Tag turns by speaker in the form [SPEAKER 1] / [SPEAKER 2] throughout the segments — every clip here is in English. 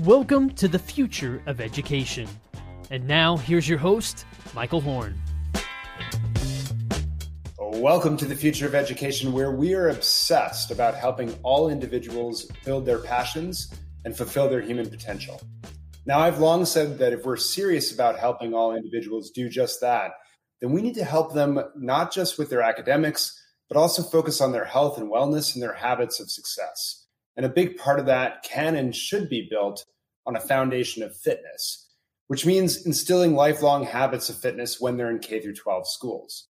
[SPEAKER 1] Welcome to the future of education. And now, here's your host, Michael Horn.
[SPEAKER 2] Welcome to the future of education, where we are obsessed about helping all individuals build their passions and fulfill their human potential. Now, I've long said that if we're serious about helping all individuals do just that, then we need to help them not just with their academics, but also focus on their health and wellness and their habits of success. And a big part of that can and should be built on a foundation of fitness, which means instilling lifelong habits of fitness when they're in K through 12 schools.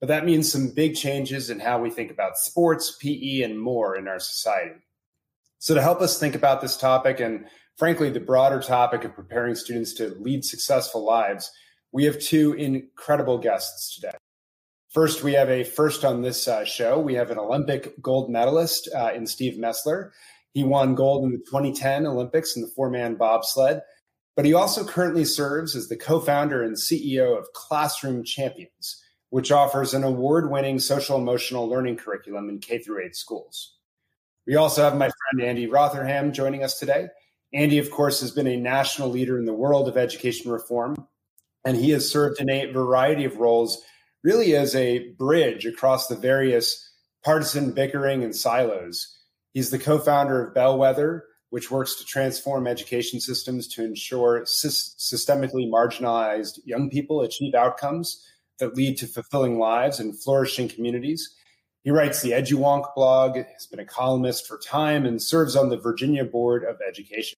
[SPEAKER 2] But that means some big changes in how we think about sports, PE, and more in our society. So, to help us think about this topic and frankly, the broader topic of preparing students to lead successful lives, we have two incredible guests today. First, we have a first on this uh, show. We have an Olympic gold medalist uh, in Steve Mesler. He won gold in the 2010 Olympics in the four man bobsled, but he also currently serves as the co founder and CEO of Classroom Champions, which offers an award winning social emotional learning curriculum in K through 8 schools. We also have my friend Andy Rotherham joining us today. Andy, of course, has been a national leader in the world of education reform, and he has served in a variety of roles, really as a bridge across the various partisan bickering and silos. He's the co founder of Bellwether, which works to transform education systems to ensure sy- systemically marginalized young people achieve outcomes that lead to fulfilling lives and flourishing communities. He writes the EduWonk blog, has been a columnist for Time, and serves on the Virginia Board of Education.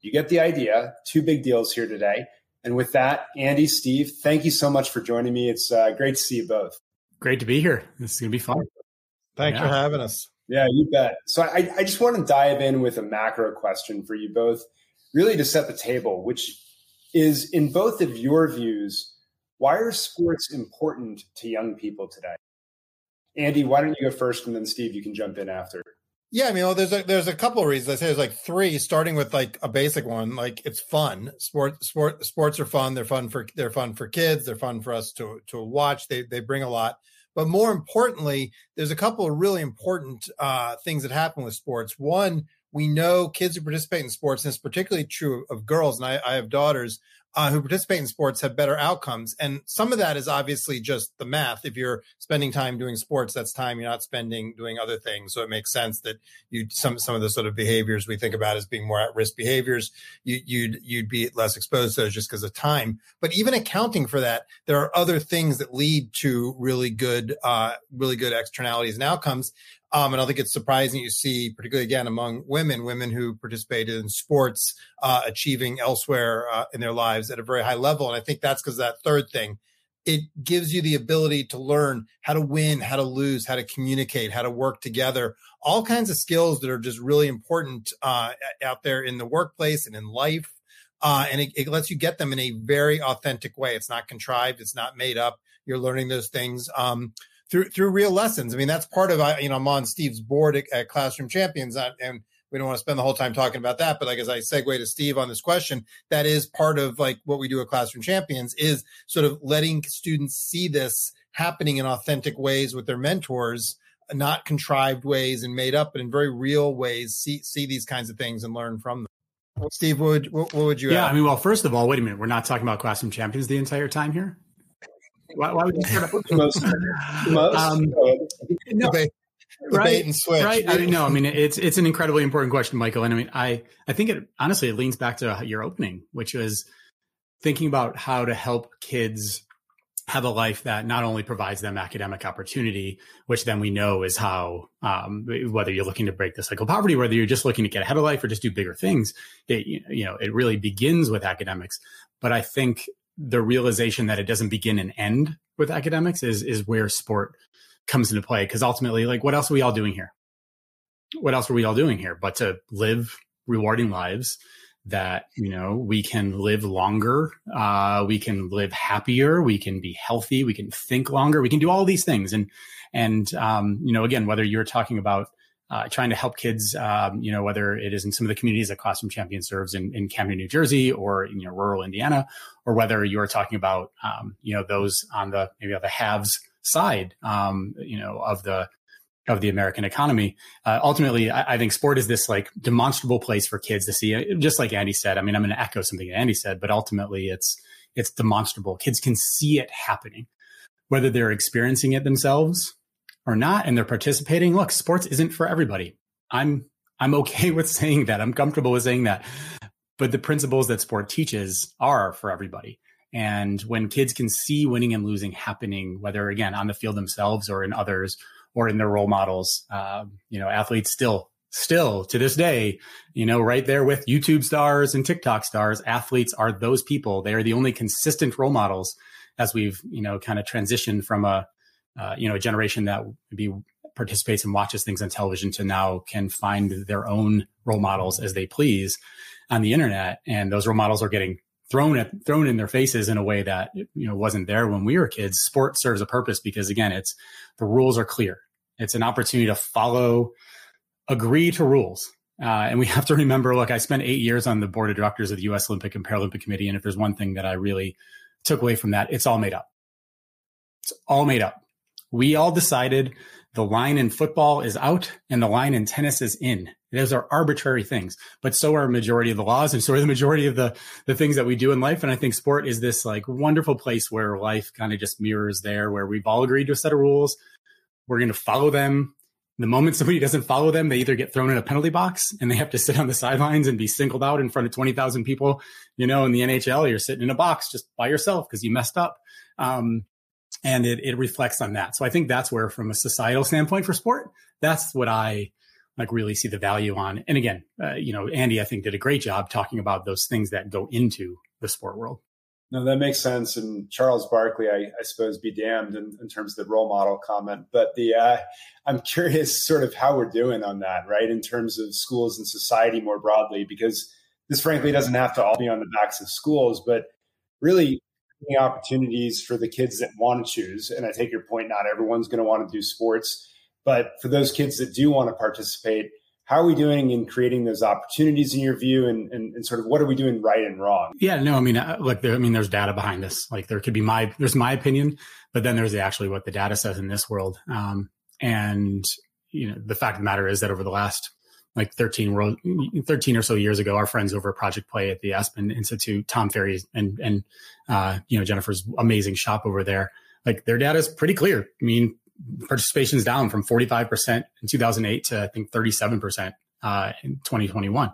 [SPEAKER 2] You get the idea. Two big deals here today. And with that, Andy, Steve, thank you so much for joining me. It's uh, great to see you both.
[SPEAKER 3] Great to be here. This is going to be fun.
[SPEAKER 4] Thanks yeah. for having us.
[SPEAKER 2] Yeah, you bet. So I, I just want to dive in with a macro question for you both, really to set the table, which is in both of your views, why are sports important to young people today? Andy, why don't you go first, and then Steve, you can jump in after.
[SPEAKER 4] Yeah, I mean, well, there's a there's a couple of reasons. I say there's like three, starting with like a basic one. Like it's fun. Sport sport sports are fun. They're fun for they're fun for kids. They're fun for us to to watch. They they bring a lot. But more importantly, there's a couple of really important uh, things that happen with sports. One, we know kids who participate in sports, and it's particularly true of girls. And I, I have daughters uh, who participate in sports have better outcomes. And some of that is obviously just the math. If you're spending time doing sports, that's time you're not spending doing other things. So it makes sense that you some some of the sort of behaviors we think about as being more at risk behaviors, you, you'd you'd be less exposed to those just because of time. But even accounting for that, there are other things that lead to really good uh, really good externalities and outcomes. Um, and I think it's surprising you see, particularly again among women, women who participated in sports, uh, achieving elsewhere uh, in their lives at a very high level. And I think that's because that third thing, it gives you the ability to learn how to win, how to lose, how to communicate, how to work together, all kinds of skills that are just really important uh, out there in the workplace and in life. Uh, and it, it lets you get them in a very authentic way. It's not contrived. It's not made up. You're learning those things. Um, through through real lessons. I mean, that's part of you know I'm on Steve's board at, at Classroom Champions, uh, and we don't want to spend the whole time talking about that. But like as I segue to Steve on this question, that is part of like what we do at Classroom Champions is sort of letting students see this happening in authentic ways with their mentors not contrived ways and made up, but in very real ways, see see these kinds of things and learn from them. Steve, what would, what, what would you?
[SPEAKER 3] Yeah,
[SPEAKER 4] add?
[SPEAKER 3] I mean, well, first of all, wait a minute. We're not talking about classroom champions the entire time here. Why, why would you start most, most? Um, no,
[SPEAKER 4] debate,
[SPEAKER 3] right,
[SPEAKER 4] and switch.
[SPEAKER 3] Right. I mean, no, I mean it's it's an incredibly important question, Michael. And I mean, I I think it honestly it leans back to your opening, which was thinking about how to help kids have a life that not only provides them academic opportunity, which then we know is how, um, whether you're looking to break the cycle of poverty, whether you're just looking to get ahead of life or just do bigger things, it, you know, it really begins with academics. But I think the realization that it doesn't begin and end with academics is is where sport comes into play. Because ultimately like what else are we all doing here? What else are we all doing here but to live rewarding lives that you know we can live longer uh, we can live happier we can be healthy we can think longer we can do all these things. And and um, you know again whether you're talking about uh, trying to help kids, um, you know, whether it is in some of the communities that Classroom Champion serves in, in Camden, New Jersey, or in you know, rural Indiana, or whether you're talking about, um, you know, those on the maybe on the haves side, um, you know, of the of the American economy. Uh, ultimately, I, I, think sport is this like demonstrable place for kids to see. Just like Andy said, I mean, I'm going to echo something that Andy said, but ultimately, it's it's demonstrable. Kids can see it happening, whether they're experiencing it themselves or not, and they're participating. Look, sports isn't for everybody. I'm I'm okay with saying that. I'm comfortable with saying that. But the principles that sport teaches are for everybody. And when kids can see winning and losing happening, whether again on the field themselves or in others or in their role models, uh, you know, athletes still, still to this day, you know, right there with YouTube stars and TikTok stars, athletes are those people. They are the only consistent role models as we've, you know, kind of transitioned from a, uh, you know, a generation that maybe participates and watches things on television to now can find their own role models as they please on the internet. And those role models are getting thrown at thrown in their faces in a way that you know wasn't there when we were kids. Sport serves a purpose because again, it's the rules are clear. It's an opportunity to follow, agree to rules. Uh, and we have to remember, look, I spent eight years on the board of directors of the U.S. Olympic and Paralympic Committee, and if there's one thing that I really took away from that, it's all made up. It's all made up. We all decided the line in football is out and the line in tennis is in. Those are arbitrary things, but so are majority of the laws and so are the majority of the, the things that we do in life. And I think sport is this like wonderful place where life kind of just mirrors there, where we've all agreed to a set of rules. We're going to follow them. The moment somebody doesn't follow them, they either get thrown in a penalty box and they have to sit on the sidelines and be singled out in front of 20,000 people. You know, in the NHL, you're sitting in a box just by yourself because you messed up. Um, and it, it reflects on that. So I think that's where, from a societal standpoint for sport, that's what I like really see the value on. And again, uh, you know, Andy, I think did a great job talking about those things that go into the sport world.
[SPEAKER 2] No, that makes sense. And Charles Barkley, I, I suppose, be damned in, in, terms of the role model comment. But the uh, I'm curious, sort of how we're doing on that, right? In terms of schools and society more broadly, because this frankly doesn't have to all be on the backs of schools, but really opportunities for the kids that want to choose. And I take your point, not everyone's going to want to do sports, but for those kids that do want to participate, how are we doing in creating those opportunities in your view and, and, and, sort of what are we doing right and wrong
[SPEAKER 3] yeah no i mean uh, look there, i mean there's data behind this like there could be my there's my opinion but then there's actually what the data says in this world um, and you know the fact of the matter is that over the last like 13, 13 or so years ago, our friends over at Project Play at the Aspen Institute, Tom Farrey and, and, uh, you know, Jennifer's amazing shop over there. Like their data is pretty clear. I mean, participation is down from 45% in 2008 to I think 37%, uh, in 2021.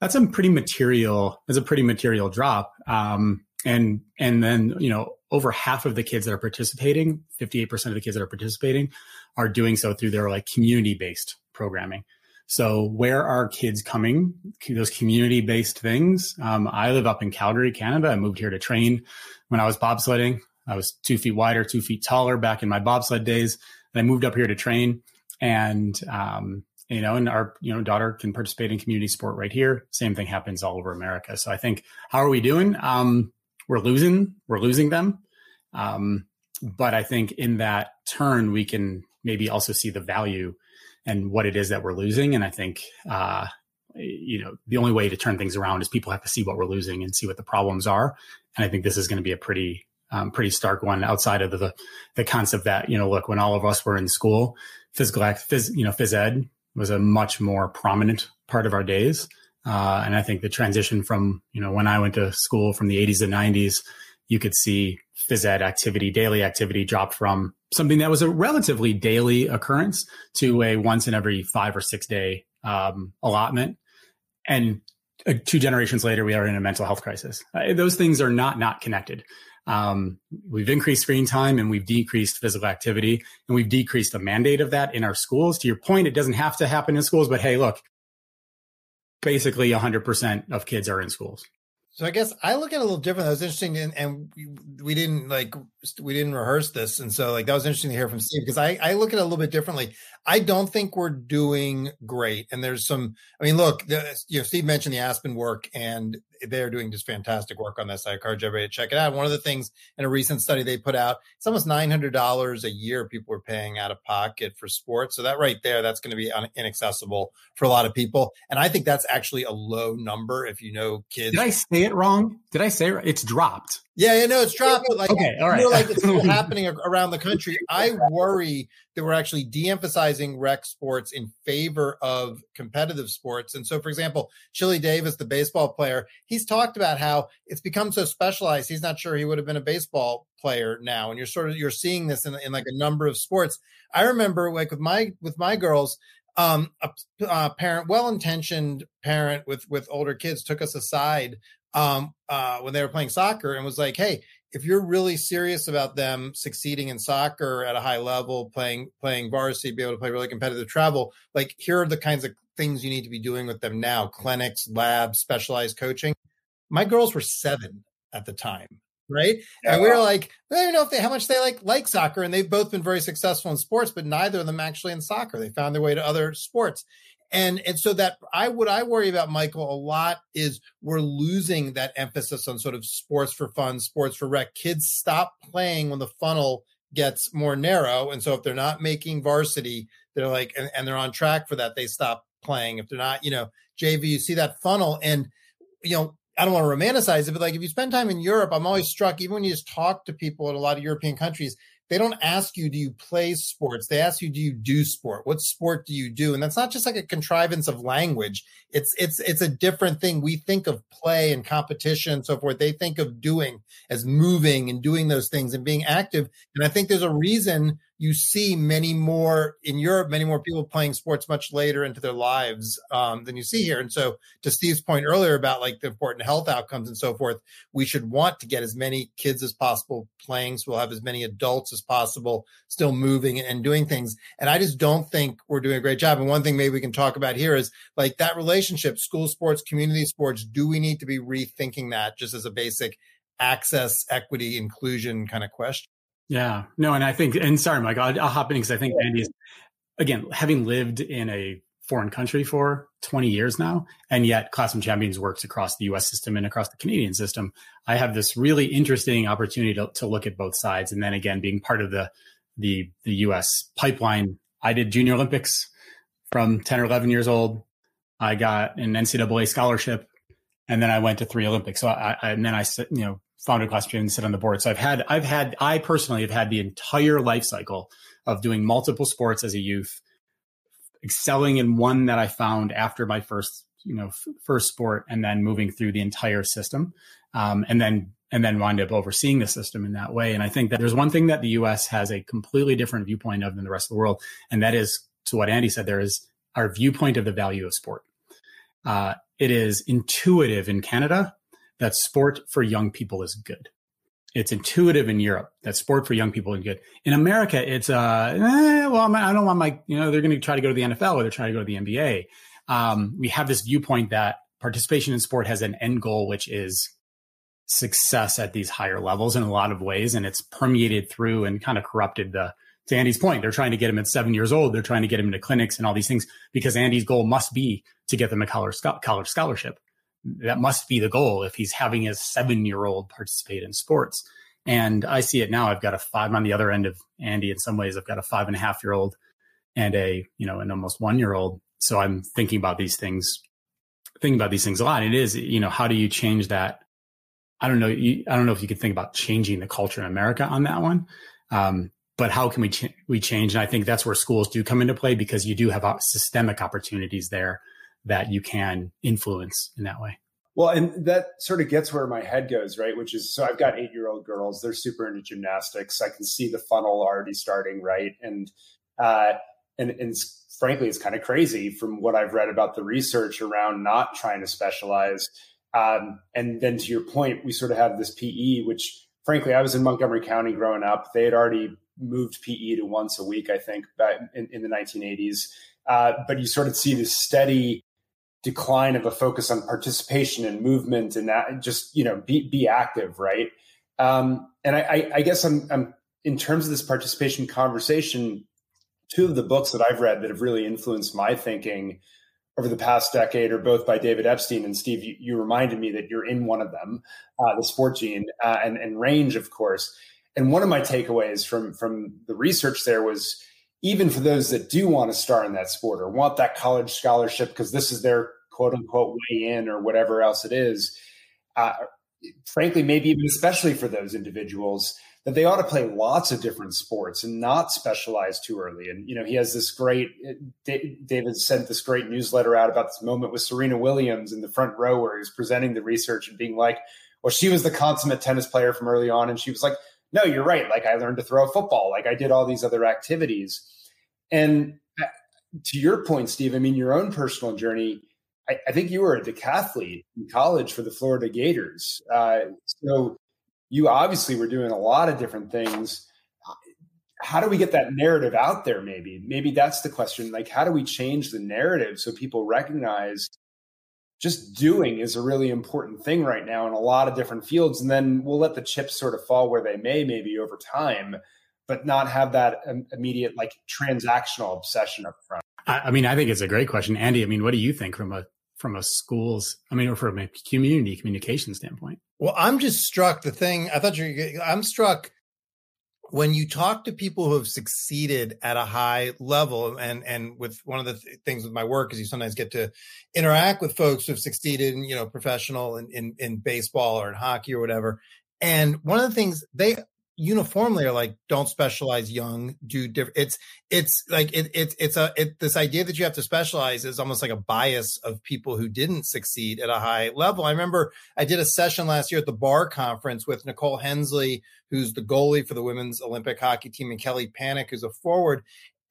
[SPEAKER 3] That's a pretty material, that's a pretty material drop. Um, and, and then, you know, over half of the kids that are participating, 58% of the kids that are participating are doing so through their like community based programming. So where are kids coming? Those community based things. Um, I live up in Calgary, Canada. I moved here to train when I was bobsledding. I was two feet wider, two feet taller back in my bobsled days. And I moved up here to train and, um, you know, and our, you know, daughter can participate in community sport right here. Same thing happens all over America. So I think, how are we doing? Um, we're losing, we're losing them. Um, but I think in that turn, we can maybe also see the value and what it is that we're losing. And I think, uh, you know, the only way to turn things around is people have to see what we're losing and see what the problems are. And I think this is going to be a pretty, um, pretty stark one outside of the, the concept that, you know, look, when all of us were in school, physical, act phys, you know, phys ed was a much more prominent part of our days. Uh, and I think the transition from, you know, when I went to school from the 80s and 90s, you could see phys ed activity, daily activity dropped from something that was a relatively daily occurrence to a once in every five or six day um, allotment. And uh, two generations later, we are in a mental health crisis. Uh, those things are not not connected. Um, we've increased screen time and we've decreased physical activity and we've decreased the mandate of that in our schools. To your point, it doesn't have to happen in schools, but hey, look, basically 100% of kids are in schools.
[SPEAKER 4] So I guess I look at it a little different. That was interesting, and, and, we didn't like we didn't rehearse this, and so like that was interesting to hear from Steve because I I look at it a little bit differently. I don't think we're doing great, and there's some. I mean, look, the, you know, Steve mentioned the Aspen work, and they're doing just fantastic work on this. I encourage everybody to check it out. One of the things in a recent study they put out, it's almost nine hundred dollars a year people are paying out of pocket for sports. So that right there, that's going to be inaccessible for a lot of people. And I think that's actually a low number if you know kids.
[SPEAKER 3] Did I say it wrong? Did I say it? It's dropped.
[SPEAKER 4] Yeah, yeah, no, it's dropped. But like,
[SPEAKER 3] okay, all right.
[SPEAKER 4] like it's still happening around the country. I worry that we're actually de-emphasizing rec sports in favor of competitive sports. And so, for example, Chili Davis, the baseball player, he's talked about how it's become so specialized. He's not sure he would have been a baseball player now. And you're sort of you're seeing this in, in like a number of sports. I remember like with my with my girls, um, a, a parent, well-intentioned parent with with older kids, took us aside um, uh, when they were playing soccer and was like, "Hey, if you're really serious about them succeeding in soccer at a high level, playing playing varsity, be able to play really competitive travel, like here are the kinds of things you need to be doing with them now: clinics, labs, specialized coaching." My girls were seven at the time, right? Yeah. And we were like, I don't know if they how much they like like soccer, and they've both been very successful in sports, but neither of them actually in soccer. They found their way to other sports. And and so that I what I worry about, Michael, a lot is we're losing that emphasis on sort of sports for fun, sports for rec. Kids stop playing when the funnel gets more narrow. And so if they're not making varsity, they're like and, and they're on track for that, they stop playing. If they're not, you know, JV, you see that funnel and you know, I don't want to romanticize it, but like if you spend time in Europe, I'm always struck, even when you just talk to people in a lot of European countries, they don't ask you, do you play sports? They ask you, do you do sport? What sport do you do? And that's not just like a contrivance of language. It's it's it's a different thing. We think of play and competition and so forth. They think of doing as moving and doing those things and being active. And I think there's a reason you see many more in Europe, many more people playing sports much later into their lives um, than you see here. And so, to Steve's point earlier about like the important health outcomes and so forth, we should want to get as many kids as possible playing, so we'll have as many adults as possible still moving and doing things. And I just don't think we're doing a great job. And one thing maybe we can talk about here is like that relationship, school sports, community sports. Do we need to be rethinking that just as a basic access, equity, inclusion kind of question?
[SPEAKER 3] Yeah, no, and I think, and sorry, Mike, I'll, I'll hop in because I think Andy's again having lived in a foreign country for 20 years now, and yet Classroom Champions works across the U.S. system and across the Canadian system. I have this really interesting opportunity to, to look at both sides, and then again, being part of the the the U.S. pipeline. I did Junior Olympics from 10 or 11 years old. I got an NCAA scholarship, and then I went to three Olympics. So I, I and then I you know founded class and sit on the board. So I've had, I've had, I personally have had the entire life cycle of doing multiple sports as a youth, excelling in one that I found after my first, you know, f- first sport, and then moving through the entire system, um, and then and then wind up overseeing the system in that way. And I think that there's one thing that the U.S. has a completely different viewpoint of than the rest of the world, and that is to what Andy said. There is our viewpoint of the value of sport. Uh, it is intuitive in Canada that sport for young people is good. It's intuitive in Europe that sport for young people is good. In America, it's uh, eh, well, I don't want my, you know, they're going to try to go to the NFL or they're trying to go to the NBA. Um, we have this viewpoint that participation in sport has an end goal, which is success at these higher levels in a lot of ways, and it's permeated through and kind of corrupted the. To Andy's point, they're trying to get him at seven years old. They're trying to get him into clinics and all these things because Andy's goal must be to get them a college scholarship that must be the goal if he's having his seven year old participate in sports. And I see it now. I've got a five I'm on the other end of Andy. In some ways, I've got a five and a half year old and a you know an almost one year old. So I'm thinking about these things, thinking about these things a lot. It is you know how do you change that? I don't know. You, I don't know if you could think about changing the culture in America on that one. Um, but how can we ch- we change? And I think that's where schools do come into play because you do have systemic opportunities there that you can influence in that way.
[SPEAKER 2] Well, and that sort of gets where my head goes, right? Which is so I've got eight year old girls, they're super into gymnastics. I can see the funnel already starting, right? And, uh, and, and frankly, it's kind of crazy from what I've read about the research around not trying to specialize. Um, and then to your point, we sort of have this PE, which frankly, I was in Montgomery County growing up. They had already moved PE to once a week, I think, back in, in the 1980s. Uh, but you sort of see this steady decline of a focus on participation and movement and that just you know be be active right? Um, and I, I guess I'm, I'm in terms of this participation conversation two of the books that i've read that have really influenced my thinking over the past decade are both by david epstein and steve you, you reminded me that you're in one of them uh, the sport gene uh, and, and range of course. And one of my takeaways from from the research there was even for those that do want to start in that sport or want that college scholarship because this is their quote unquote way in or whatever else it is, uh, frankly, maybe even especially for those individuals, that they ought to play lots of different sports and not specialize too early. And you know, he has this great. David sent this great newsletter out about this moment with Serena Williams in the front row where he was presenting the research and being like, "Well, she was the consummate tennis player from early on," and she was like, "No, you're right. Like I learned to throw a football. Like I did all these other activities." And to your point, Steve, I mean, your own personal journey. I, I think you were a decathlete in college for the Florida Gators. Uh, so you obviously were doing a lot of different things how do we get that narrative out there maybe maybe that's the question like how do we change the narrative so people recognize just doing is a really important thing right now in a lot of different fields and then we'll let the chips sort of fall where they may maybe over time but not have that immediate like transactional obsession up front
[SPEAKER 3] i mean i think it's a great question andy i mean what do you think from a from a school's i mean or from a community communication standpoint
[SPEAKER 4] well, I'm just struck. The thing I thought you, I'm struck when you talk to people who have succeeded at a high level, and and with one of the th- things with my work is you sometimes get to interact with folks who have succeeded in you know professional in, in in baseball or in hockey or whatever. And one of the things they uniformly are like don't specialize young do different it's it's like it, it it's a it, this idea that you have to specialize is almost like a bias of people who didn't succeed at a high level. I remember i did a session last year at the bar conference with nicole hensley who's the goalie for the women's olympic hockey team and kelly pannek who's a forward.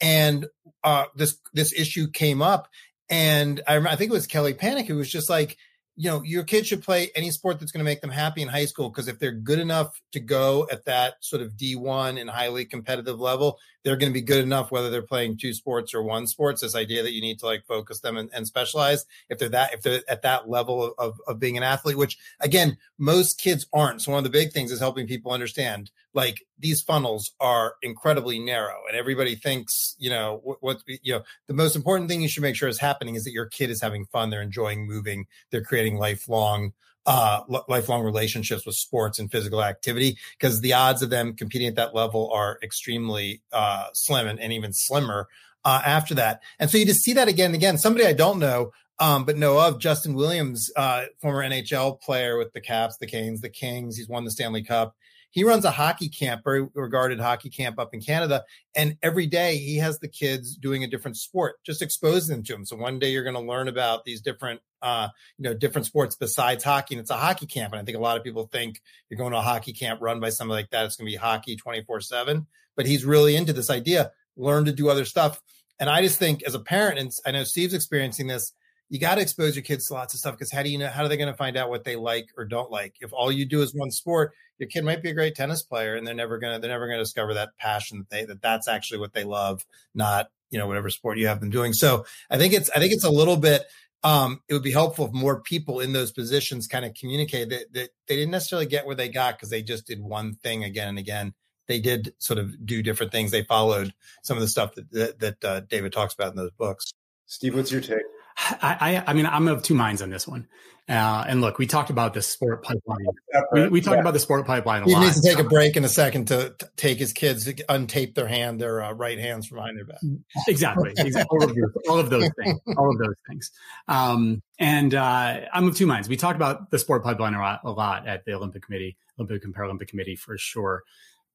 [SPEAKER 4] And uh, this this issue came up and I, I think it was kelly pannek who was just like you know, your kids should play any sport that's going to make them happy in high school because if they're good enough to go at that sort of D1 and highly competitive level, they're going to be good enough whether they're playing two sports or one sports. This idea that you need to like focus them and, and specialize if they're that if they're at that level of, of, being an athlete, which again, most kids aren't. So one of the big things is helping people understand like these funnels are incredibly narrow and everybody thinks you know what, what, you know the most important thing you should make sure is happening is that your kid is having fun they're enjoying moving they're creating lifelong uh, lifelong relationships with sports and physical activity because the odds of them competing at that level are extremely uh, slim and, and, even slimmer uh, after that. And so you just see that again and again. Somebody I don't know, um, but know of Justin Williams, uh, former NHL player with the Caps, the Canes, the Kings. He's won the Stanley Cup. He runs a hockey camp, very regarded hockey camp up in Canada. And every day he has the kids doing a different sport, just exposing them to them. So one day you're going to learn about these different, uh, you know, different sports besides hockey. And it's a hockey camp. And I think a lot of people think you're going to a hockey camp run by somebody like that. It's going to be hockey 24 seven, but he's really into this idea, learn to do other stuff. And I just think as a parent, and I know Steve's experiencing this, you got to expose your kids to lots of stuff because how do you know how are they going to find out what they like or don't like? If all you do is one sport your kid might be a great tennis player and they're never going to they're never going to discover that passion that they that that's actually what they love not you know whatever sport you have them doing. So i think it's i think it's a little bit um, it would be helpful if more people in those positions kind of communicate that, that they didn't necessarily get where they got because they just did one thing again and again. They did sort of do different things. They followed some of the stuff that that, that uh, david talks about in those books.
[SPEAKER 2] Steve what's your take
[SPEAKER 3] I, I, mean, I'm of two minds on this one. Uh, and look, we talked about the sport pipeline. We, we talked yeah. about the sport pipeline a
[SPEAKER 4] he
[SPEAKER 3] lot.
[SPEAKER 4] He needs to take a break in a second to, to take his kids to untape their hand, their uh, right hands from behind their back.
[SPEAKER 3] Exactly. exactly. all, of those, all, of those, things. All of those things. Um, and uh, I'm of two minds. We talked about the sport pipeline a lot, a lot at the Olympic Committee, Olympic and Paralympic Committee for sure.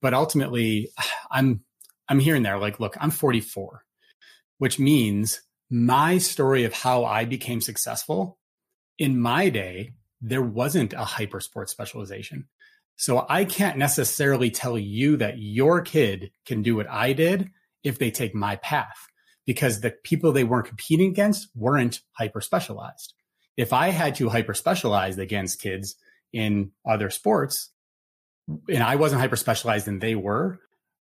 [SPEAKER 3] But ultimately, I'm I'm here and there like, look, I'm 44, which means my story of how I became successful in my day, there wasn't a hyper sports specialization. So I can't necessarily tell you that your kid can do what I did if they take my path because the people they weren't competing against weren't hyper specialized. If I had to hyper specialize against kids in other sports and I wasn't hyper specialized and they were,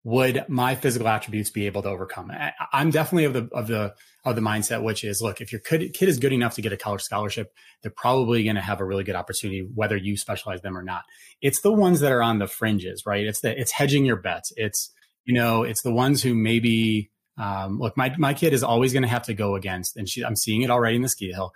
[SPEAKER 3] would my physical attributes be able to overcome? I'm definitely of the of the of the mindset which is look, if your kid, kid is good enough to get a college scholarship, they're probably going to have a really good opportunity whether you specialize them or not. It's the ones that are on the fringes, right? It's the it's hedging your bets. It's you know, it's the ones who maybe um, look, my my kid is always going to have to go against, and she, I'm seeing it already in the ski hill.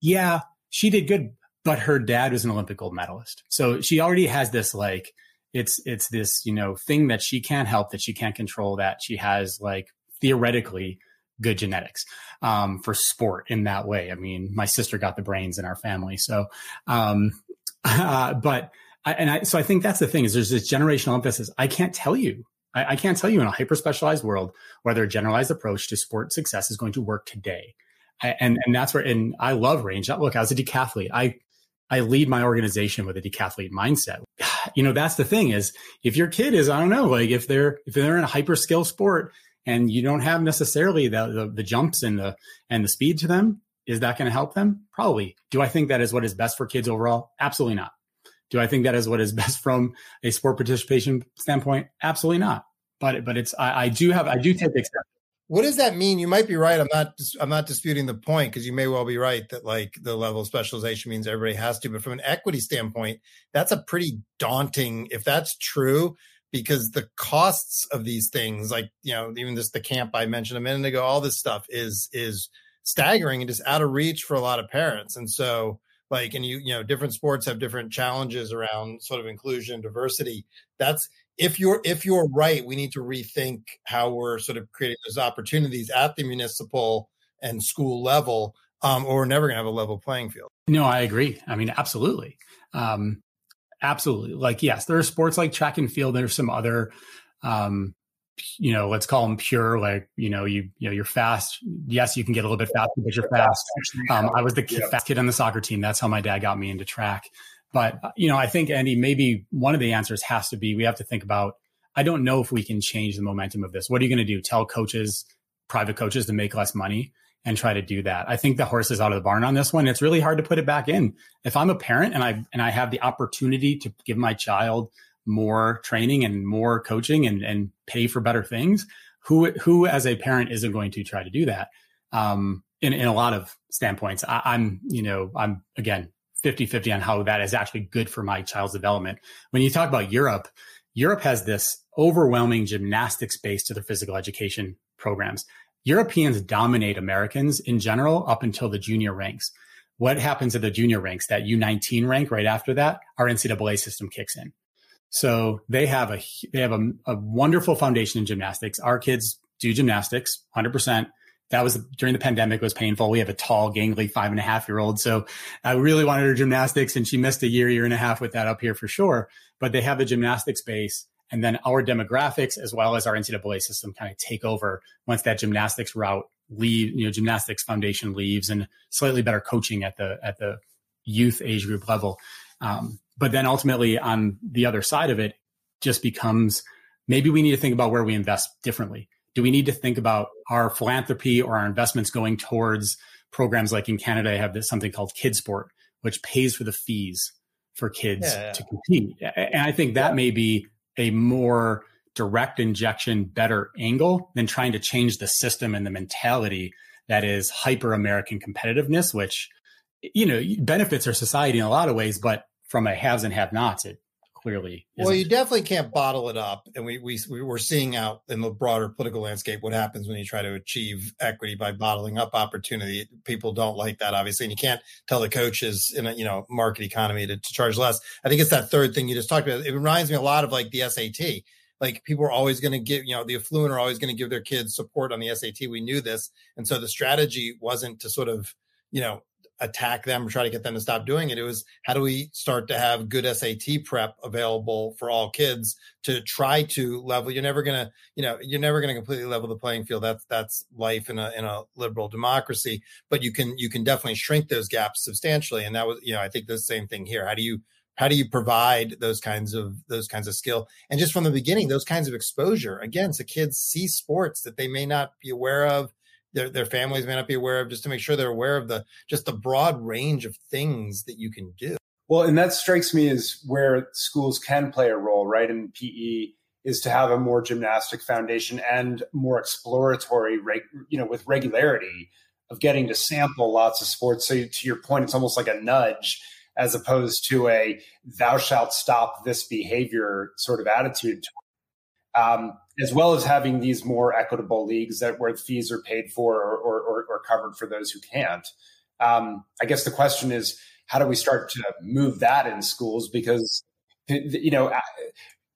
[SPEAKER 3] Yeah, she did good, but her dad was an Olympic gold medalist, so she already has this like it's it's this you know thing that she can't help that she can't control that she has like theoretically good genetics um, for sport in that way i mean my sister got the brains in our family so um, Uh, but I, and I, so I think that's the thing is there's this generational emphasis. I can't tell you. I, I can't tell you in a hyper specialized world whether a generalized approach to sport success is going to work today. And and that's where and I love range. Look, as a decathlete, I I lead my organization with a decathlete mindset. You know, that's the thing is if your kid is, I don't know, like if they're if they're in a hyper skill sport and you don't have necessarily the, the, the jumps and the and the speed to them, is that going to help them? Probably. Do I think that is what is best for kids overall? Absolutely not. Do I think that is what is best from a sport participation standpoint? Absolutely not. But but it's I, I do have I do take exception.
[SPEAKER 4] What does that mean? You might be right. I'm not. I'm not disputing the point because you may well be right that like the level of specialization means everybody has to. But from an equity standpoint, that's a pretty daunting. If that's true, because the costs of these things, like you know, even just the camp I mentioned a minute ago, all this stuff is is staggering and just out of reach for a lot of parents. And so like and you you know different sports have different challenges around sort of inclusion diversity that's if you're if you're right we need to rethink how we're sort of creating those opportunities at the municipal and school level um, or we're never going to have a level playing field
[SPEAKER 3] no i agree i mean absolutely um, absolutely like yes there are sports like track and field there's some other um, you know, let's call them pure, like, you know, you, you know, you're fast. Yes, you can get a little bit faster, but you're fast. Um, I was the kid, fast kid on the soccer team. That's how my dad got me into track. But, uh, you know, I think, Andy, maybe one of the answers has to be we have to think about, I don't know if we can change the momentum of this. What are you going to do? Tell coaches, private coaches to make less money and try to do that. I think the horse is out of the barn on this one. It's really hard to put it back in. If I'm a parent and I, and I have the opportunity to give my child more training and more coaching and, and pay for better things, who who as a parent isn't going to try to do that? Um, in, in a lot of standpoints, I, am you know I'm again 50-50 on how that is actually good for my child's development. When you talk about Europe, Europe has this overwhelming gymnastics base to their physical education programs. Europeans dominate Americans in general up until the junior ranks. What happens at the junior ranks? That U19 rank right after that, our NCAA system kicks in. So they have a they have a, a wonderful foundation in gymnastics. Our kids do gymnastics 100%. That was during the pandemic was painful. We have a tall, gangly five and a half year old. So I really wanted her gymnastics and she missed a year, year and a half with that up here for sure. But they have the gymnastics base and then our demographics as well as our NCAA system kind of take over once that gymnastics route leave, you know, gymnastics foundation leaves and slightly better coaching at the, at the youth age group level. Um, but then ultimately on the other side of it just becomes maybe we need to think about where we invest differently. Do we need to think about our philanthropy or our investments going towards programs like in Canada, I have this something called KidSport, which pays for the fees for kids yeah, yeah. to compete. And I think that yeah. may be a more direct injection, better angle than trying to change the system and the mentality that is hyper American competitiveness, which, you know, benefits our society in a lot of ways, but from a haves and have nots, it clearly
[SPEAKER 4] well you definitely can't bottle it up and we, we we we're seeing out in the broader political landscape what happens when you try to achieve equity by bottling up opportunity. People don't like that obviously and you can't tell the coaches in a you know market economy to, to charge less. I think it's that third thing you just talked about. It reminds me a lot of like the sat like people are always going to give you know the affluent are always going to give their kids support on the sat we knew this and so the strategy wasn't to sort of you know attack them or try to get them to stop doing it. It was how do we start to have good SAT prep available for all kids to try to level. You're never gonna, you know, you're never gonna completely level the playing field. That's that's life in a in a liberal democracy. But you can you can definitely shrink those gaps substantially. And that was, you know, I think the same thing here. How do you how do you provide those kinds of those kinds of skill and just from the beginning those kinds of exposure again so kids see sports that they may not be aware of their their families may not be aware of, just to make sure they're aware of the just the broad range of things that you can do.
[SPEAKER 2] Well, and that strikes me as where schools can play a role, right? In PE is to have a more gymnastic foundation and more exploratory, you know, with regularity of getting to sample lots of sports. So to your point, it's almost like a nudge as opposed to a thou shalt stop this behavior sort of attitude um, as well as having these more equitable leagues that where fees are paid for or, or, or covered for those who can't. Um, I guess the question is, how do we start to move that in schools? Because you know, uh,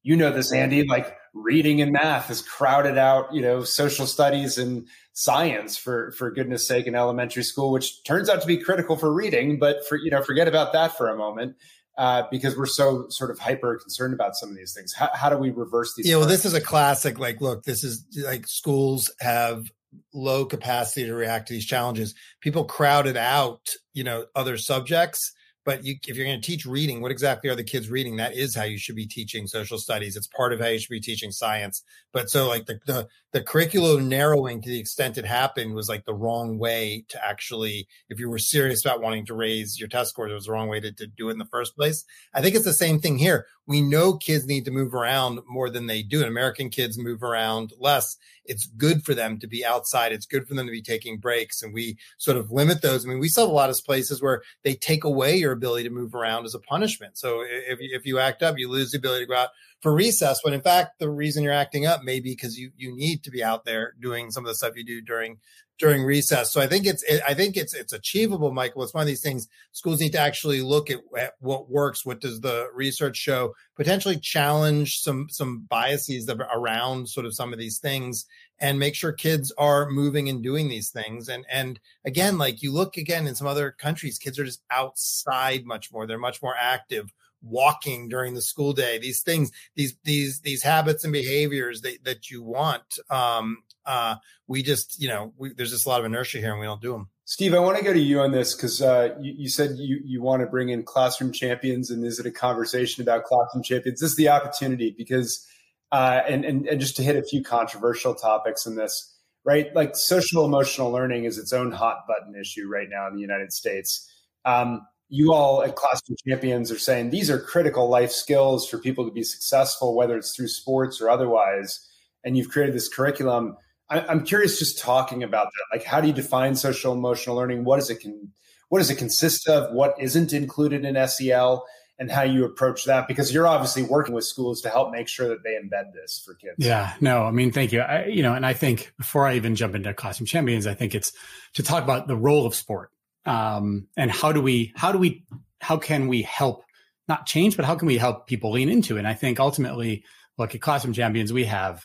[SPEAKER 2] you know this, Andy. Like reading and math has crowded out, you know, social studies and science for for goodness sake in elementary school, which turns out to be critical for reading. But for you know, forget about that for a moment. Uh, because we're so sort of hyper concerned about some of these things. How, how do we reverse these?
[SPEAKER 4] Yeah, well, this is a classic. Like, look, this is like schools have low capacity to react to these challenges. People crowded out, you know, other subjects but you, if you're going to teach reading, what exactly are the kids reading? That is how you should be teaching social studies. It's part of how you should be teaching science. But so like the, the, the curriculum narrowing to the extent it happened was like the wrong way to actually, if you were serious about wanting to raise your test scores, it was the wrong way to, to do it in the first place. I think it's the same thing here. We know kids need to move around more than they do. And American kids move around less. It's good for them to be outside. It's good for them to be taking breaks. And we sort of limit those. I mean, we saw a lot of places where they take away your ability to move around as a punishment. So if, if you act up, you lose the ability to go out for recess. When in fact, the reason you're acting up may be because you, you need to be out there doing some of the stuff you do during during recess. So I think it's I think it's it's achievable, Michael. It's one of these things schools need to actually look at, at what works. What does the research show? Potentially challenge some some biases that around sort of some of these things and make sure kids are moving and doing these things. And and again, like you look again in some other countries, kids are just outside much more. They're much more active walking during the school day these things these these these habits and behaviors that, that you want um uh we just you know we, there's just a lot of inertia here and we don't do them
[SPEAKER 2] steve i want to go to you on this because uh you, you said you you want to bring in classroom champions and is it a conversation about classroom champions? This is the opportunity because uh and and, and just to hit a few controversial topics in this right? Like social emotional learning is its own hot button issue right now in the united states. Um, you all at Classroom Champions are saying these are critical life skills for people to be successful, whether it's through sports or otherwise. And you've created this curriculum. I, am curious, just talking about that. Like, how do you define social emotional learning? What does it con- What does it consist of? What isn't included in SEL? And how you approach that? Because you're obviously working with schools to help make sure that they embed this for kids.
[SPEAKER 3] Yeah, no, I mean, thank you. I, you know, and I think before I even jump into Classroom Champions, I think it's to talk about the role of sport um, and how do we how do we how can we help not change but how can we help people lean into it? And i think ultimately look at classroom champions we have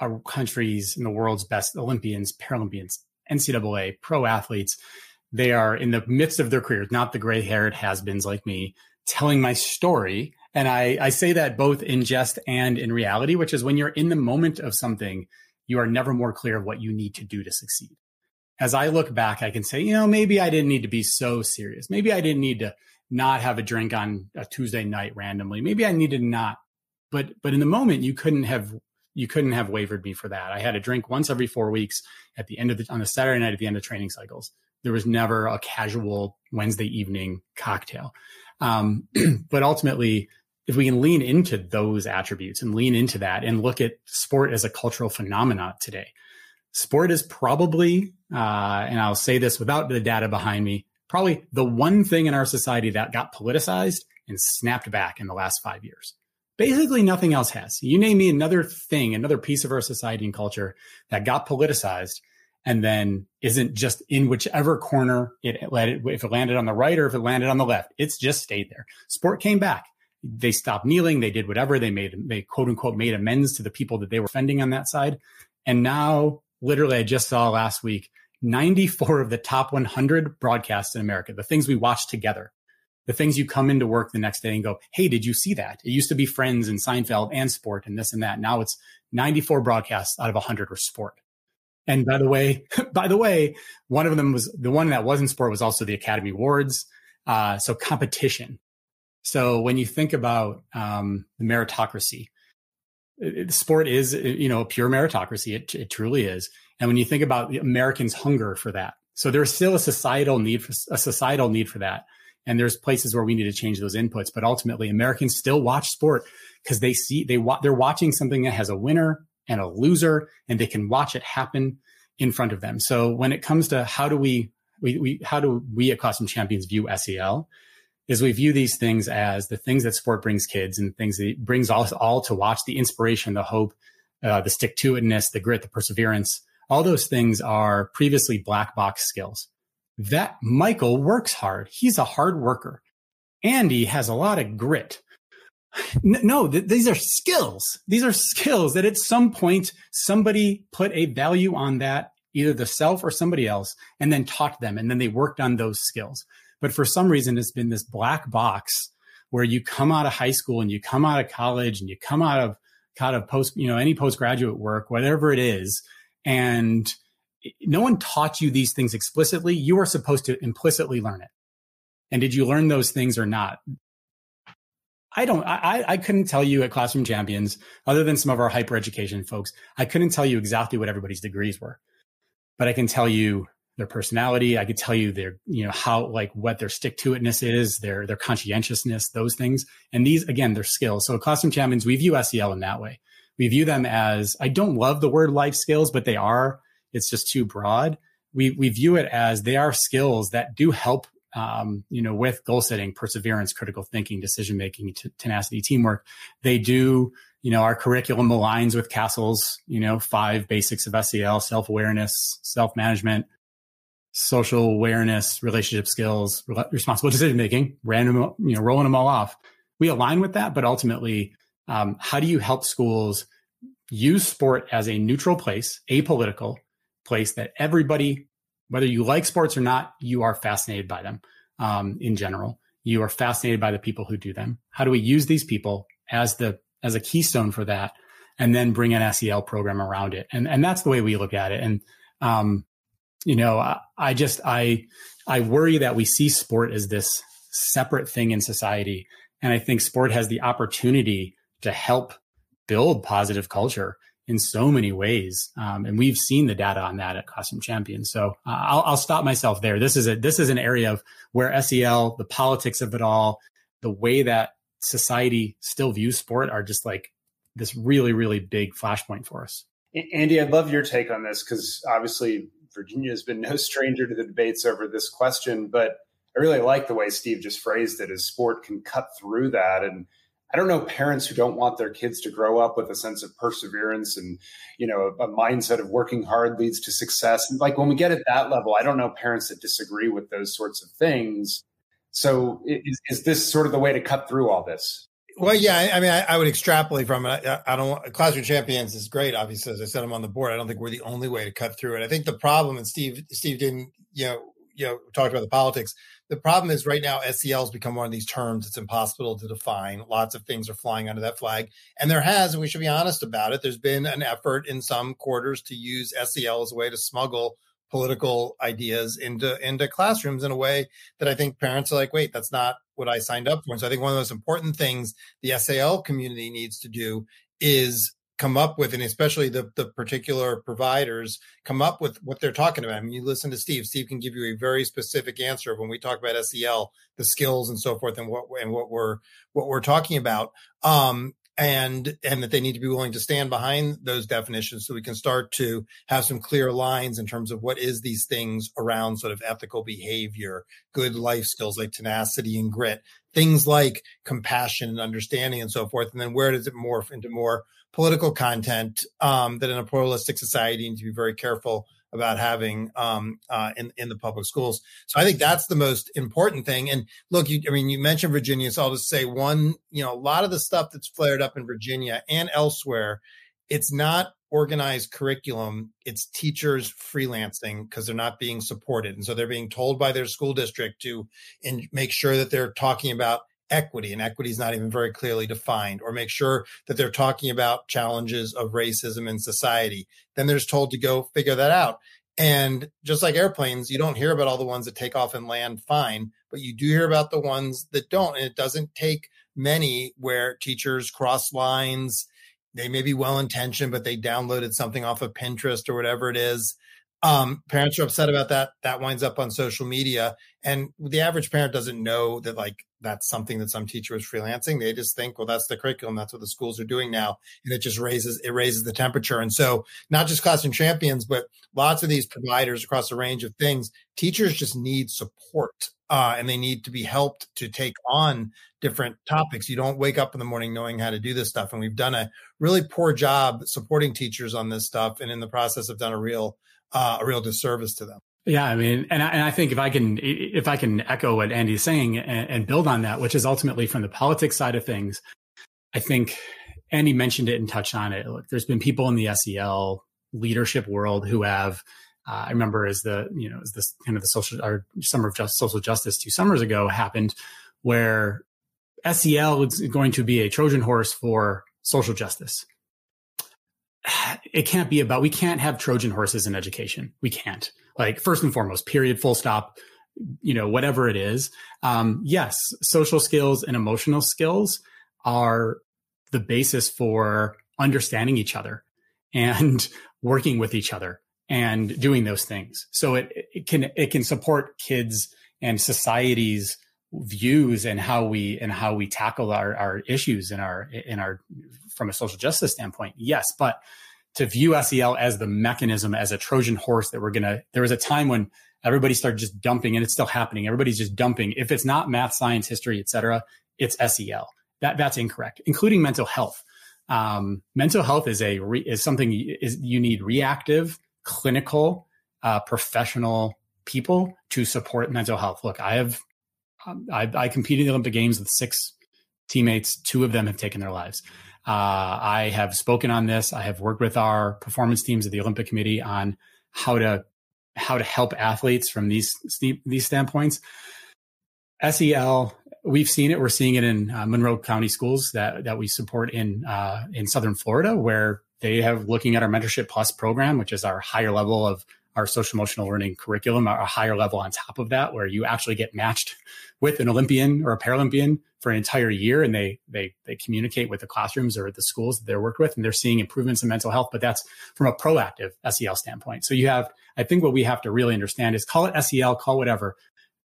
[SPEAKER 3] our countries and the world's best olympians paralympians ncaa pro athletes. They are in the midst of their careers not the gray haired has-beens like me telling my story. And I, I say that both in jest and in reality which is when you're in the moment of something you are never more clear of what you need to do to succeed as I look back, I can say, you know, maybe I didn't need to be so serious. Maybe I didn't need to not have a drink on a Tuesday night randomly. Maybe I needed not. But but in the moment, you couldn't have you couldn't have wavered me for that. I had a drink once every four weeks at the end of the on a Saturday night at the end of training cycles. There was never a casual Wednesday evening cocktail. Um, but ultimately, if we can lean into those attributes and lean into that and look at sport as a cultural phenomenon today, sport is probably, uh, and I'll say this without the data behind me, probably the one thing in our society that got politicized and snapped back in the last five years. Basically, nothing else has. You name me another thing, another piece of our society and culture that got politicized and then isn't just in whichever corner it, if it landed on the right or if it landed on the left. It's just stayed there. Sport came back. They stopped kneeling. They did whatever. They made, they quote unquote made amends to the people that they were offending on that side. And now literally, I just saw last week 94 of the top 100 broadcasts in America, the things we watch together, the things you come into work the next day and go, Hey, did you see that? It used to be Friends and Seinfeld and sport and this and that. Now it's 94 broadcasts out of 100 are sport. And by the way, by the way, one of them was the one that wasn't sport was also the Academy Awards. Uh, so competition. So when you think about um, the meritocracy, sport is you know pure meritocracy. It, it truly is. And when you think about the americans hunger for that so there's still a societal need for a societal need for that. And there's places where we need to change those inputs. But ultimately americans still watch sport because they see they they're watching something that has a winner and a loser and they can watch it happen in front of them. So when it comes to how do we we, we how do we at classroom champions view sel is we view these things as the things that sport brings kids and things that brings us all to watch the inspiration, the hope, uh, the stick to itness, the grit, the perseverance. All those things are previously black box skills. That Michael works hard. He's a hard worker. Andy has a lot of grit. No, th- these are skills. These are skills that at some point somebody put a value on that, either the self or somebody else, and then taught them. And then they worked on those skills. But for some reason, it's been this black box where you come out of high school and you come out of college and you come out of kind of post, you know, any postgraduate work, whatever it is, and no one taught you these things explicitly. You are supposed to implicitly learn it. And did you learn those things or not? I don't, I, I couldn't tell you at Classroom Champions, other than some of our hyper education folks, I couldn't tell you exactly what everybody's degrees were. But I can tell you their personality. I could tell you their, you know, how, like what their stick to itness is, their, their conscientiousness, those things. And these, again, they're skills. So Classroom Champions, we view SEL in that way. We view them as, I don't love the word life skills, but they are, it's just too broad. We, we view it as they are skills that do help um, you know, with goal setting, perseverance, critical thinking, decision making, t- tenacity, teamwork. They do, you know, our curriculum aligns with CASEL's, you know, five basics of SEL, self awareness, self management, social awareness, relationship skills, re- responsible decision making, random, you know, rolling them all off. We align with that, but ultimately, um, how do you help schools use sport as a neutral place, apolitical place that everybody whether you like sports or not, you are fascinated by them um, in general. You are fascinated by the people who do them. How do we use these people as the as a keystone for that, and then bring an SEL program around it? And and that's the way we look at it. And um, you know, I, I just I I worry that we see sport as this separate thing in society, and I think sport has the opportunity to help build positive culture in so many ways. Um, and we've seen the data on that at Classroom Champions. So uh, I'll, I'll, stop myself there. This is a this is an area of where SEL, the politics of it all, the way that society still views sport are just like this really really big flashpoint for us.
[SPEAKER 2] Andy, I'd love your take on this because obviously Virginia has been no stranger to the debates over this question, but I really like the way Steve just phrased it as sport can cut through that and I don't know parents who don't want their kids to grow up with a sense of perseverance and, you know, a, a mindset of working hard leads to success. And like when we get at that level, I don't know parents that disagree with those sorts of things. So is, is this sort of the way to cut through all this?
[SPEAKER 4] Well, yeah, I mean, I, I would extrapolate from it. I, I, don't. Classroom champions is great. Obviously, as I said, I'm on the board. I don't think we're the only way to cut through it. I think the problem, and Steve, Steve didn't, you know, you know, talked about the politics. The problem is right now SEL has become one of these terms it's impossible to define. Lots of things are flying under that flag. And there has, and we should be honest about it, there's been an effort in some quarters to use SEL as a way to smuggle political ideas into into classrooms in a way that I think parents are like, wait, that's not what I signed up for. And so I think one of the most important things the SEL community needs to do is come up with, and especially the, the particular providers come up with what they're talking about. I mean, you listen to Steve. Steve can give you a very specific answer when we talk about SEL, the skills and so forth, and what and what we're what we're talking about. Um, and and that they need to be willing to stand behind those definitions so we can start to have some clear lines in terms of what is these things around sort of ethical behavior good life skills like tenacity and grit things like compassion and understanding and so forth. And then where does it morph into more political content um, that in a pluralistic society you need to be very careful about having um, uh, in in the public schools. So I think that's the most important thing. And look, you, I mean, you mentioned Virginia, so I'll just say one. You know, a lot of the stuff that's flared up in Virginia and elsewhere, it's not organized curriculum. It's teachers freelancing because they're not being supported, and so they're being told by their school district to and make sure that they're talking about equity and equity is not even very clearly defined or make sure that they're talking about challenges of racism in society then there's told to go figure that out. And just like airplanes you don't hear about all the ones that take off and land fine but you do hear about the ones that don't and it doesn't take many where teachers cross lines. They may be well intentioned but they downloaded something off of pinterest or whatever it is. Um, parents are upset about that. That winds up on social media and the average parent doesn't know that like that's something that some teacher is freelancing. They just think well that's the curriculum. That's what the schools are doing now. And it just raises it raises the temperature. And so not just classroom champions but lots of these providers across a range of things teachers just need support uh, and they need to be helped to take on different topics. You don't wake up in the morning knowing how to do this stuff. And we've done a really poor job supporting teachers on this stuff and in the process have done a real uh, a real disservice to them
[SPEAKER 3] yeah, I mean, and I, and I think if I can if I can echo what Andy's saying and, and, build on that, which is ultimately from the politics side of things, I think Andy mentioned it and touched on it. Look, there's been people in the SEL leadership world who have. Uh, I remember as the you know as this kind of the social or summer of just social justice two summers ago happened, where SEL is going to be a Trojan horse for social justice. It can't be about, we can't have Trojan horses in education. We can't. Like, first and foremost, period, full stop, you know, whatever it is. Um, yes, social skills and emotional skills are the basis for understanding each other and working with each other and doing those things. So it, it can, it can support kids and societies views and how we and how we tackle our, our issues in our in our from a social justice standpoint yes but to view sel as the mechanism as a trojan horse that we're gonna there was a time when everybody started just dumping and it's still happening. Everybody's just dumping. If it's not math science history etc it's sel that that's incorrect including mental health. Um, mental health is a re, is something is you need reactive clinical uh, professional people to support mental health. Look i have um, I, I competed in the Olympic Games with six teammates. Two of them have taken their lives. Uh, I have spoken on this. I have worked with our performance teams at the Olympic Committee on how to how to help athletes from these these standpoints. SEL, we've seen it. We're seeing it in uh, Monroe County schools that that we support in uh, in Southern Florida, where they have looking at our Mentorship Plus program, which is our higher level of our social emotional learning curriculum, a higher level on top of that, where you actually get matched with an Olympian or a Paralympian for an entire year, and they they they communicate with the classrooms or the schools that they're worked with, and they're seeing improvements in mental health. But that's from a proactive SEL standpoint. So you have, I think, what we have to really understand is call it SEL, call whatever.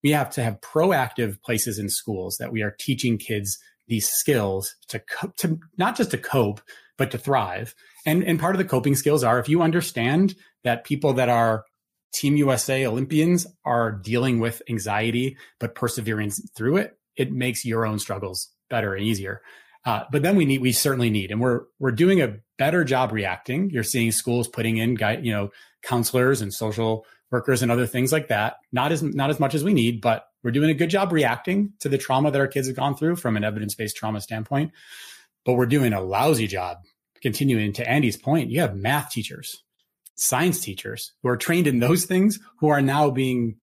[SPEAKER 3] We have to have proactive places in schools that we are teaching kids these skills to co- to not just to cope, but to thrive. And and part of the coping skills are if you understand that people that are Team USA Olympians are dealing with anxiety, but persevering through it, it makes your own struggles better and easier. Uh, but then we need, we certainly need, and we're we're doing a better job reacting. You're seeing schools putting in, you know, counselors and social workers and other things like that. Not as not as much as we need, but we're doing a good job reacting to the trauma that our kids have gone through from an evidence based trauma standpoint. But we're doing a lousy job continuing to Andy's point. You have math teachers science teachers who are trained in those things who are now being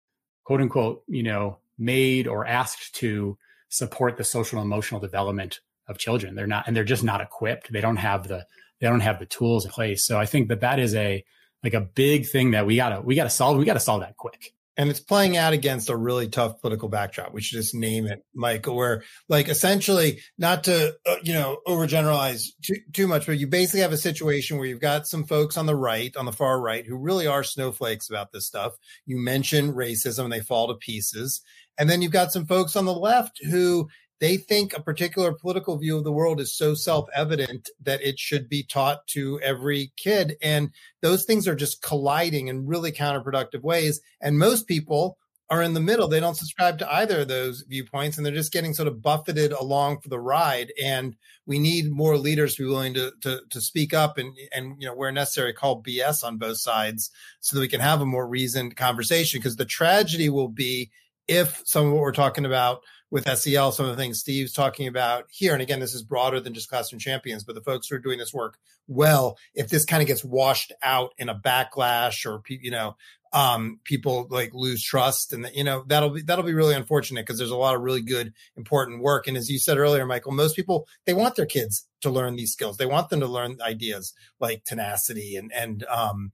[SPEAKER 3] quote unquote, you know, made or asked to support the social and emotional development of children. They're not, and they're just not equipped. They don't have the, they don't have the tools in place. So I think that that is a, like a big thing that we gotta, we gotta solve. We gotta solve that quick
[SPEAKER 4] and it's playing out against a really tough political backdrop. We should just name it, Michael, where like essentially not to, uh, you know, overgeneralize too, too much, but you basically have a situation where you've got some folks on the right, on the far right, who really are snowflakes about this stuff. You mention racism and they fall to pieces. And then you've got some folks on the left who they think a particular political view of the world is so self-evident that it should be taught to every kid. And those things are just colliding in really counterproductive ways. And most people are in the middle. They don't subscribe to either of those viewpoints and they're just getting sort of buffeted along for the ride. And we need more leaders to be willing to to, to speak up and and you know where necessary call bs on both sides so that we can have a more reasoned conversation. Because the tragedy will be if some of what we're talking about with SEL, some of the things Steve's talking about here. And again, this is broader than just classroom champions, but the folks who are doing this work well, if this kind of gets washed out in a backlash or, you know, um, people like lose trust and that, you know, that'll be, that'll be really unfortunate because there's a lot of really good, important work. And as you said earlier, Michael, most people, they want their kids to learn these skills. They want them to learn ideas like tenacity and, and, um,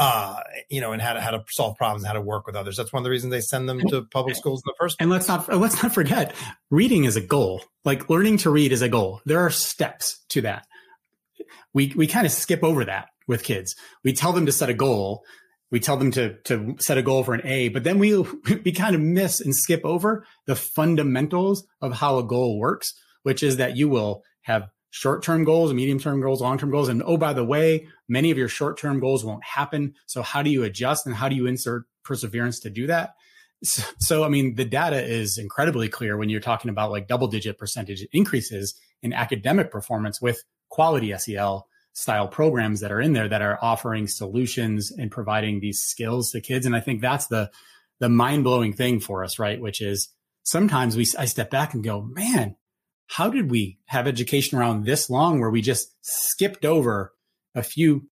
[SPEAKER 4] uh, you know, and how to how to solve problems, how to work with others. That's one of the reasons they send them to public schools in the first.
[SPEAKER 3] Place. And let's not let's not forget, reading is a goal. Like learning to read is a goal. There are steps to that. We we kind of skip over that with kids. We tell them to set a goal. We tell them to to set a goal for an A, but then we we kind of miss and skip over the fundamentals of how a goal works, which is that you will have short term goals, medium term goals, long term goals. And oh, by the way, many of your short term goals won't happen. So, how do you adjust and how do you insert perseverance to do that? So, so, I mean, the data is incredibly clear when you're talking about like double digit percentage increases in academic performance with quality SEL style programs that are in there that are offering solutions and providing these skills to kids. And I think that's the, the mind blowing thing for us, right? Which is sometimes we, I step back and go, man, how did we have education around this long where we just skipped over a few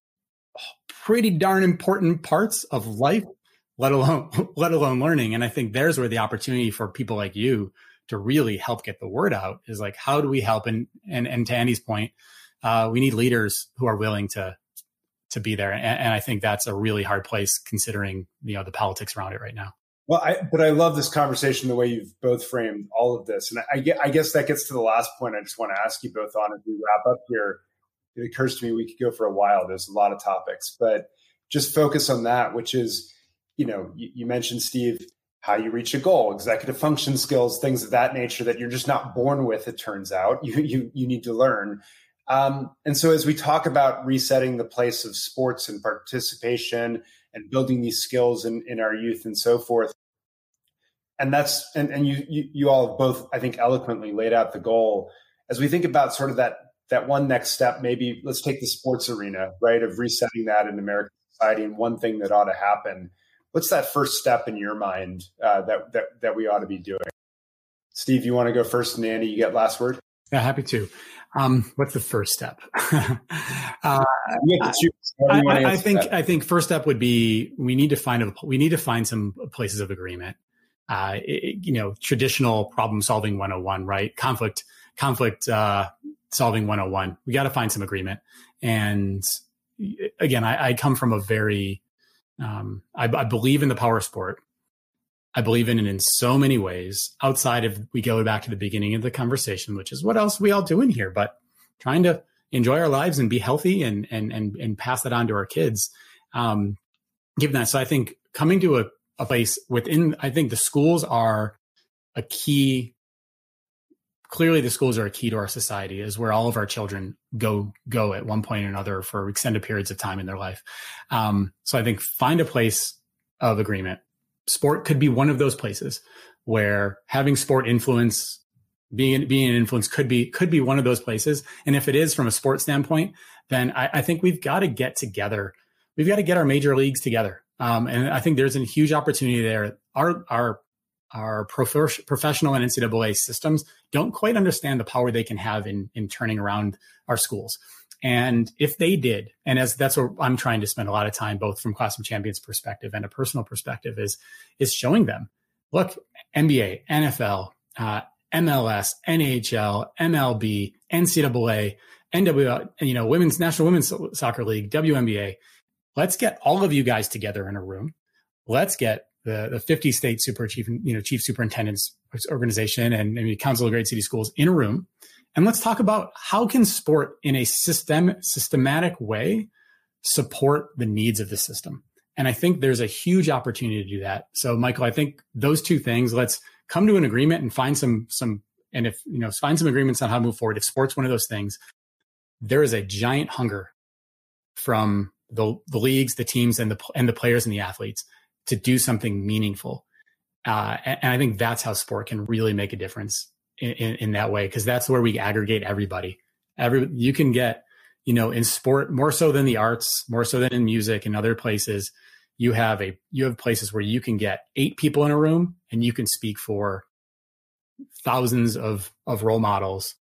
[SPEAKER 3] pretty darn important parts of life let alone let alone learning? And i think there's where the opportunity for people like you to really help get the word out is like how do we help? And and and to Andy's point, uh, we need leaders who are willing to to be there, and, and I think that's a really hard place considering you know the politics around it right now.
[SPEAKER 2] Well, I, but I love this conversation the way you've both framed all of this, and I, I guess that gets to the last point. I just want to ask you both on as we wrap up here. It occurs to me we could go for a while. There's a lot of topics, but just focus on that, which is, you know, you, you mentioned Steve how you reach a goal, executive function skills, things of that nature that you're just not born with. It turns out you you you need to learn. Um, and so, as we talk about resetting the place of sports and participation and building these skills in, in our youth and so forth, and that's and, and you, you you all have both, I think, eloquently laid out the goal. As we think about sort of that that one next step, maybe let's take the sports arena, right, of resetting that in American society, and one thing that ought to happen what's that first step in your mind uh, that, that that we ought to be doing? Steve, you want to go first, and Andy, you get last word.
[SPEAKER 3] Yeah, happy to. Um, what's the first step? uh, I, I, think that? I think first step would be we need to find a we need to find some places of agreement. Uh, it, you know, traditional problem solving 101, right? Conflict conflict uh, solving 101. We got to find some agreement. And again, I, I come from a very um, I, I believe in the power sport. I believe in it in so many ways outside of we go back to the beginning of the conversation, which is what else we all doing here, but trying to enjoy our lives and be healthy and and and and pass that on to our kids. Um, given that, so I think coming to a, a place within, I think the schools are a key clearly the schools are a key to our society is where all of our children go go at one point or another for extended periods of time in their life. Um, so i think find a place of agreement. Sport could be one of those places where having sport influence being being an influence could be could be one of those places. And if it is from a sports standpoint then i, I think we've got to get together. We've got to get our major leagues together um, and i think there's a huge opportunity there our our our prof- professional and NCAA systems don't quite understand the power they can have in in turning around our schools. And if they did, and as that's what I'm trying to spend a lot of time, both from Classroom Champions perspective and a personal perspective, is is showing them, look, NBA, NFL, uh, MLS, NHL, MLB, NCAA, NW, you know, Women's National Women's Soccer League, WNBA. Let's get all of you guys together in a room. Let's get the, the 50 state super chief, you know, chief superintendents organization and maybe council of great city schools in a room. And let's talk about how can sport in a system, systematic way support the needs of the system. And I think there's a huge opportunity to do that. So Michael, I think those two things, let's come to an agreement and find some, some, and if, you know, find some agreements on how to move forward. If sport's one of those things, there is a giant hunger from the, the leagues, the teams and the, and the players and the athletes to do something meaningful. Uh, and, and, I think that's how sport can really make a difference in, in, in that way, because that's where we aggregate everybody. Every you can get, you know, in sport more so than the arts, more so than in music and other places. You have a you have places where you can get eight people in a room and you can speak for thousands of of role models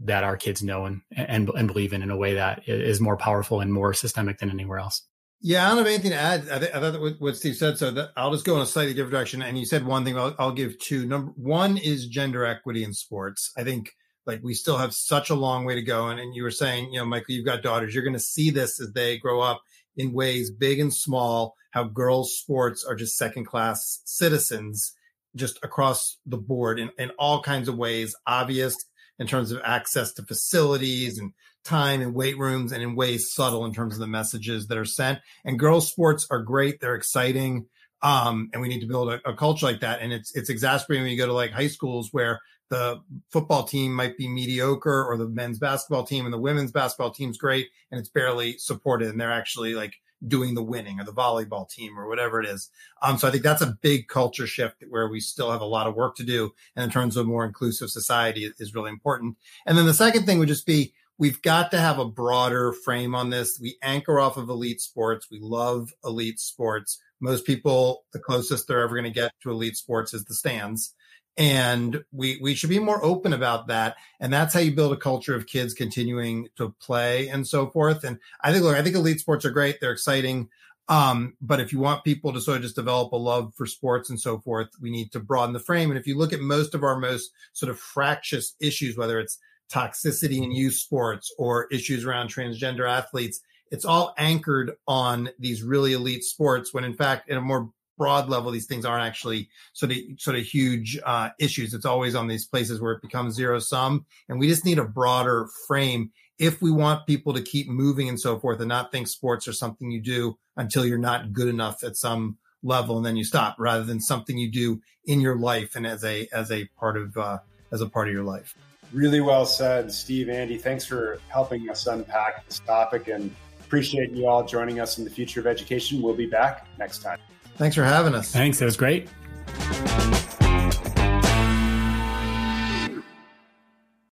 [SPEAKER 3] that our kids know and and, and believe in in a way that is more powerful and more systemic than anywhere else.
[SPEAKER 4] Yeah, I don't have anything to add. I, th- I thought what Steve said, so that I'll just go in a slightly different direction. And you said one thing, I'll, I'll give two. Number one is gender equity in sports. I think like we still have such a long way to go. And, and you were saying, you know, Michael, you've got daughters. You're going to see this as they grow up in ways big and small, how girls' sports are just second class citizens just across the board in, in all kinds of ways, obvious in terms of access to facilities and time in weight rooms and in ways subtle in terms of the messages that are sent. And girls' sports are great; they're exciting, um, and we need to build a, a, culture like that. And it's it's exasperating when you go to like high schools where the football team might be mediocre, or the men's basketball team and the women's basketball team's great, and it's barely supported, and they're actually like doing the winning or the volleyball team or whatever it is. Um, so I think that's a big culture shift where we still have a lot of work to do. And in terms of a more inclusive society is really important. And then the second thing would just be we've got to have a broader frame on this. We anchor off of elite sports. We love elite sports. Most people, the closest they're ever going to get to elite sports is the stands. And we, we should be more open about that. And that's how you build a culture of kids continuing to play and so forth. And I think, look, I think elite sports are great. They're exciting. Um, but if you want people to sort of just develop a love for sports and so forth, we need to broaden the frame. And if you look at most of our most sort of fractious issues, whether it's toxicity in youth sports or issues around transgender athletes, it's all anchored on these really elite sports when in fact in a more broad level these things aren't actually sort of sort of huge uh, issues. It's always on these places where it becomes zero sum and we just need a broader frame if we want people to keep moving and so forth and not think sports are something you do until you're not good enough at some level and then you stop rather than something you do in your life and as a as a part of uh, as a part of your life.
[SPEAKER 2] Really well said steve andy. Thanks for helping us unpack this topic and appreciate you all joining us in the future of education. We'll be back next time
[SPEAKER 4] Thanks for having us.
[SPEAKER 3] Thanks. It was great.